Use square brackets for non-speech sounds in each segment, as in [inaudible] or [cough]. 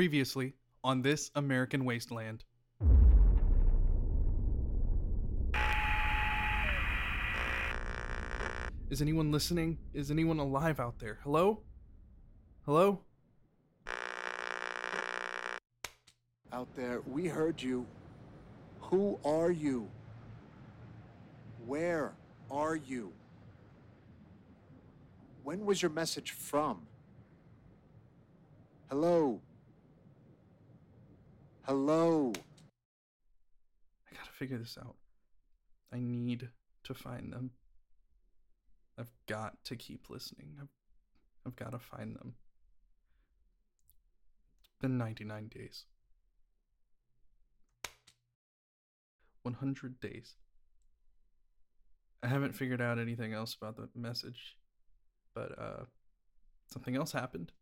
Previously on this American wasteland. Is anyone listening? Is anyone alive out there? Hello? Hello? Out there, we heard you. Who are you? Where are you? When was your message from? Hello? Hello? I gotta figure this out. I need to find them. I've got to keep listening. I've, I've got to find them. It's been 99 days. 100 days. I haven't figured out anything else about the message, but uh, something else happened.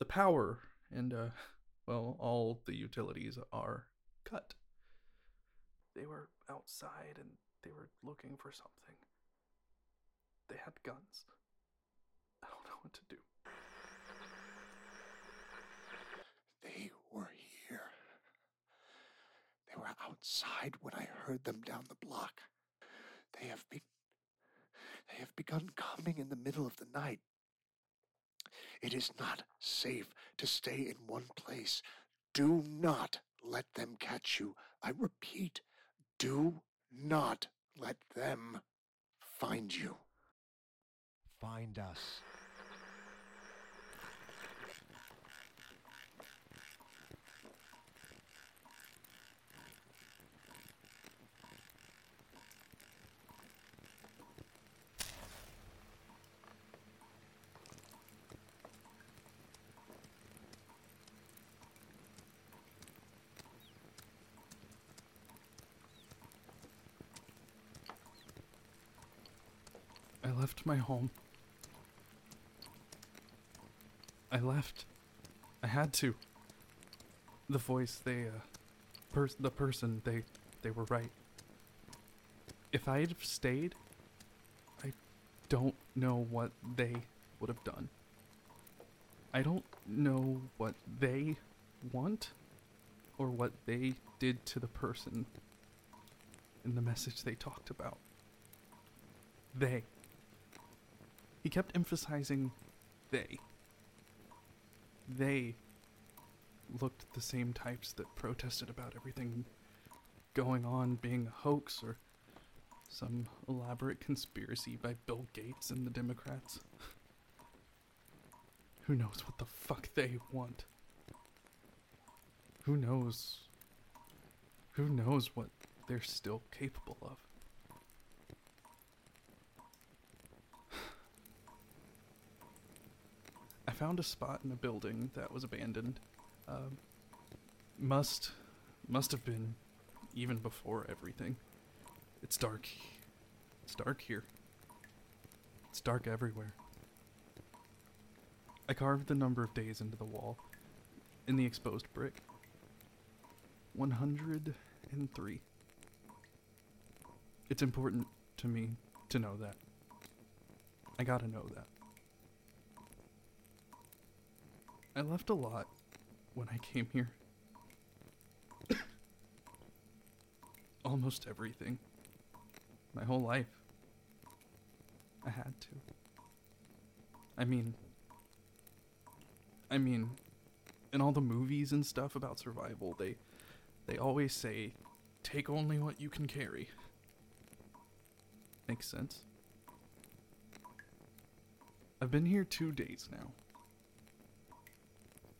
The power and, uh, well, all the utilities are cut. They were outside and they were looking for something. They had guns. I don't know what to do. They were here. They were outside when I heard them down the block. They have been they have begun coming in the middle of the night. It is not safe to stay in one place. Do not let them catch you. I repeat, do not let them find you. Find us. Left my home. I left. I had to. The voice, they, uh, pers- the person, they, they were right. If I had stayed, I don't know what they would have done. I don't know what they want or what they did to the person in the message they talked about. They. He kept emphasizing they. They looked the same types that protested about everything going on being a hoax or some elaborate conspiracy by Bill Gates and the Democrats. [laughs] Who knows what the fuck they want? Who knows? Who knows what they're still capable of? I found a spot in a building that was abandoned. Um, must must have been even before everything. It's dark. It's dark here. It's dark everywhere. I carved the number of days into the wall in the exposed brick. 103. It's important to me to know that. I gotta know that. I left a lot when I came here. [coughs] Almost everything. My whole life. I had to. I mean, I mean, in all the movies and stuff about survival, they they always say take only what you can carry. Makes sense. I've been here 2 days now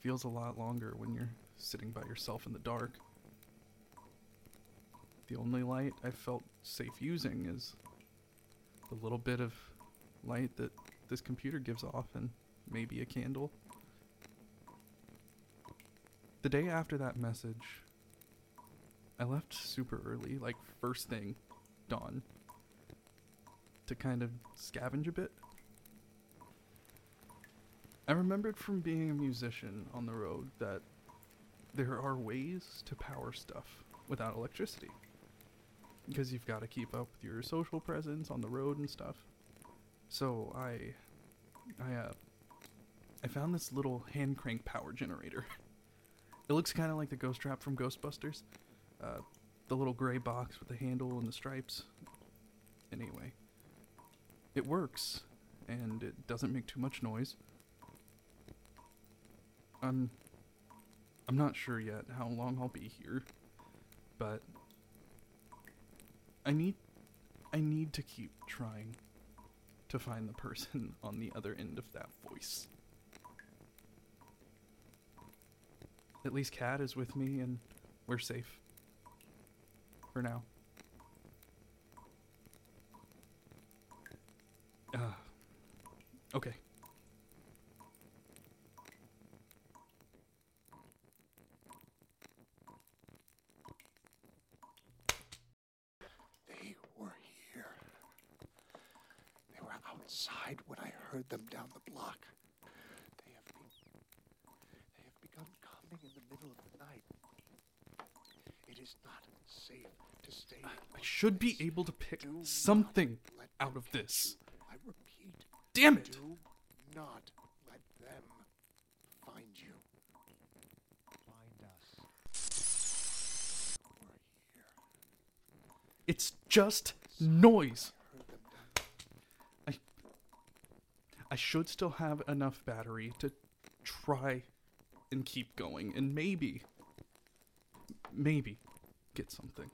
feels a lot longer when you're sitting by yourself in the dark. The only light I felt safe using is the little bit of light that this computer gives off and maybe a candle. The day after that message, I left super early, like first thing, dawn, to kind of scavenge a bit. I remembered from being a musician on the road that there are ways to power stuff without electricity. Because you've got to keep up with your social presence on the road and stuff. So I, I, uh, I found this little hand crank power generator. [laughs] It looks kind of like the ghost trap from Ghostbusters. Uh, the little gray box with the handle and the stripes. Anyway, it works, and it doesn't make too much noise. I'm, I'm not sure yet how long I'll be here, but I need, I need to keep trying to find the person [laughs] on the other end of that voice. At least Kat is with me and we're safe. For now. Uh, okay. They were here. They were outside when I the block. They have been they have begun coming in the middle of the night. It is not safe to stay. I should be able to pick Do something out of this. I repeat, Damn it! do not let them find you. Find us. They were here. It's just noise. I heard them down. I should still have enough battery to try and keep going and maybe maybe get something.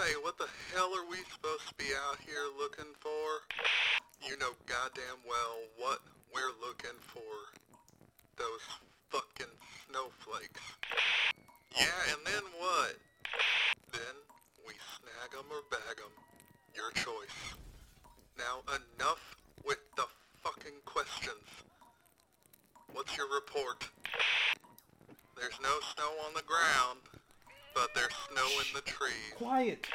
Hey, what the hell are we supposed to be out here looking for? You know goddamn well what we're looking for. Those fucking snowflakes. Yeah, and then what? Then we snag 'em or bag 'em. Your choice. Now enough with the fucking questions. What's your report? There's no snow on the ground, but there's snow in the trees. Quiet.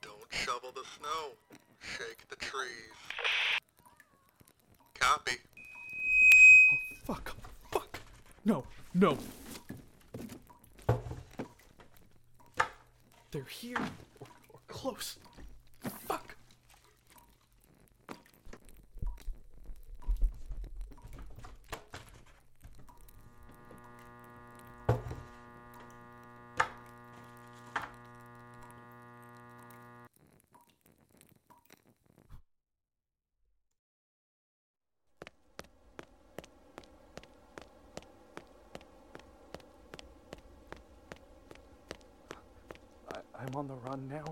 Don't shovel the snow. Shake the trees. Copy. Oh fuck. Fuck. No. No. They're here or, or close. Fuck. I, I'm on the run now.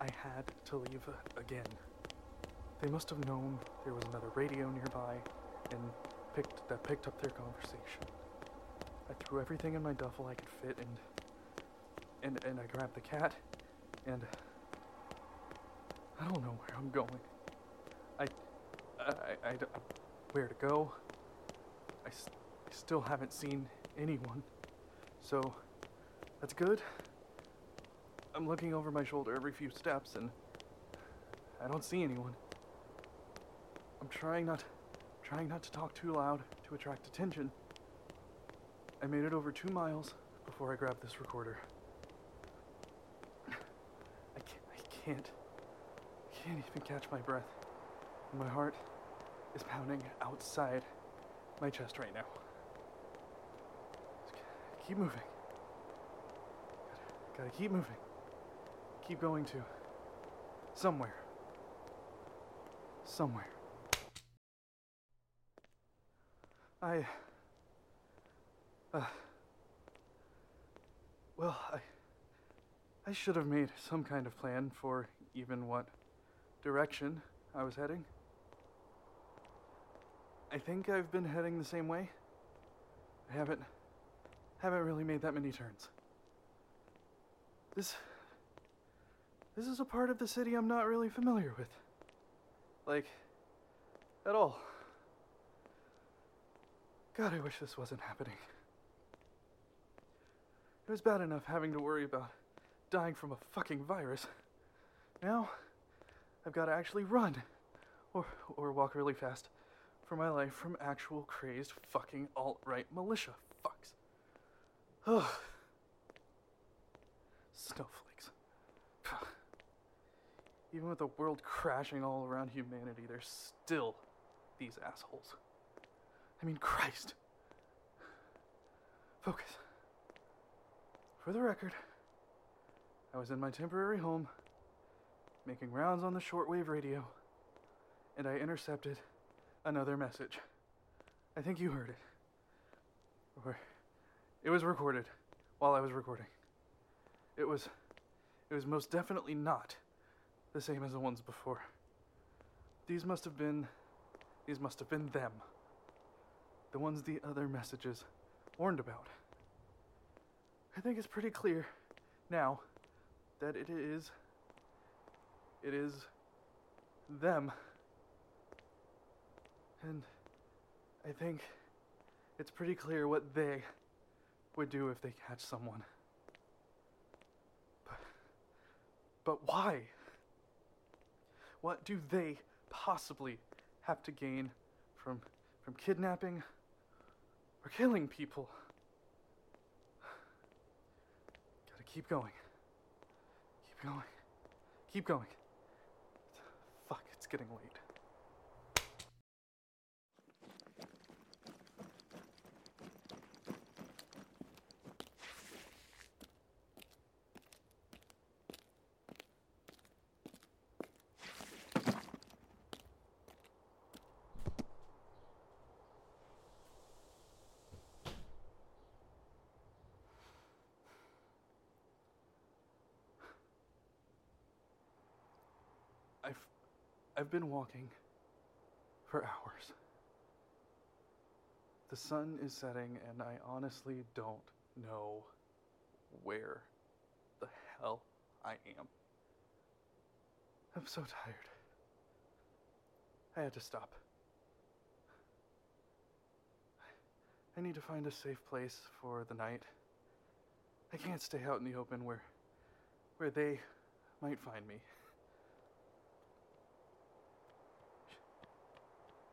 I had to leave again. They must have known there was another radio nearby and picked that picked up their conversation. I threw everything in my duffel I could fit and and and I grabbed the cat and I don't know where I'm going. I I, I, I where to go. I, s- I still haven't seen anyone. So that's good. I'm looking over my shoulder every few steps and I don't see anyone. I'm trying not trying not to talk too loud to attract attention. I made it over 2 miles before I grabbed this recorder. I can't I can't I can't even catch my breath. My heart is pounding outside my chest right now. Keep moving. Gotta, gotta keep moving. Keep going to somewhere. Somewhere. I. Uh, well, I. I should have made some kind of plan for even what direction I was heading. I think I've been heading the same way. I haven't haven't really made that many turns. This this is a part of the city I'm not really familiar with. Like at all. God, I wish this wasn't happening. It was bad enough having to worry about dying from a fucking virus. Now, I've got to actually run or, or walk really fast for my life from actual crazed fucking alt right militia fucks. Ugh. Snowflakes. Even with the world [laughs] crashing all around humanity, there's still these assholes. I mean, Christ. Focus. For the record, I was in my temporary home, making rounds on the shortwave radio, and I intercepted another message. I think you heard it. Or it was recorded while I was recording. It was it was most definitely not the same as the ones before. These must have been these must have been them. The ones the other messages warned about. I think it's pretty clear now that it is it is them. And I think it's pretty clear what they would do if they catch someone. But, but why? What do they possibly have to gain from from kidnapping or killing people? Gotta keep going. Keep going. Keep going. Fuck, it's getting late. I've I've been walking for hours. The sun is setting and I honestly don't know where the hell I am. I'm so tired. I had to stop. I need to find a safe place for the night. I can't stay out in the open where where they might find me.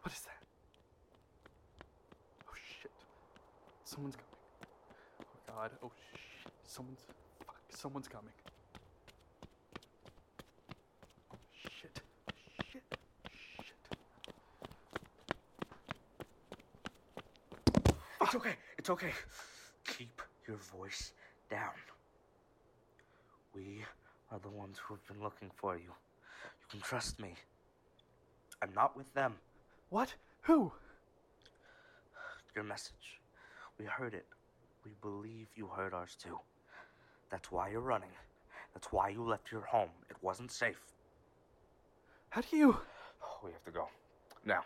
What is that? Oh shit. Someone's coming. Oh god. Oh shit. Someone's. Fuck. Someone's coming. Shit. Shit. Shit. It's okay. It's okay. Keep your voice down. We are the ones who have been looking for you. You can trust me. I'm not with them. What? Who? Your message. We heard it. We believe you heard ours too. That's why you're running. That's why you left your home. It wasn't safe. How do you. [sighs] We have to go. Now,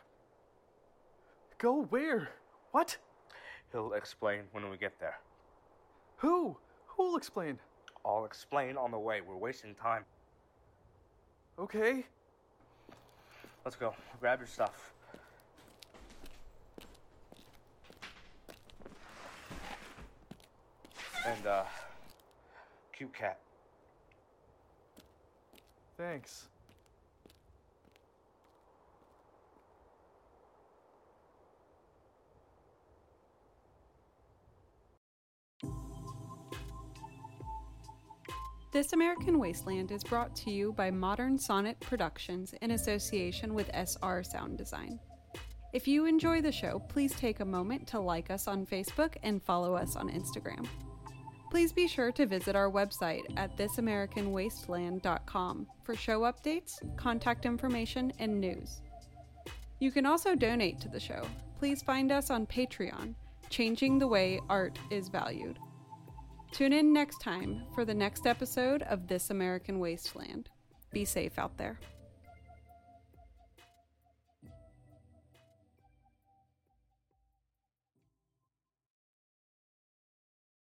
Go where? What? he'll explain when we get there. Who? Who'll explain? I'll explain on the way. We're wasting time. Okay. Let's go. Grab your stuff. And, uh, cute cat. Thanks. This American Wasteland is brought to you by Modern Sonnet Productions in association with SR Sound Design. If you enjoy the show, please take a moment to like us on Facebook and follow us on Instagram. Please be sure to visit our website at thisamericanwasteland.com for show updates, contact information, and news. You can also donate to the show. Please find us on Patreon, changing the way art is valued. Tune in next time for the next episode of This American Wasteland. Be safe out there.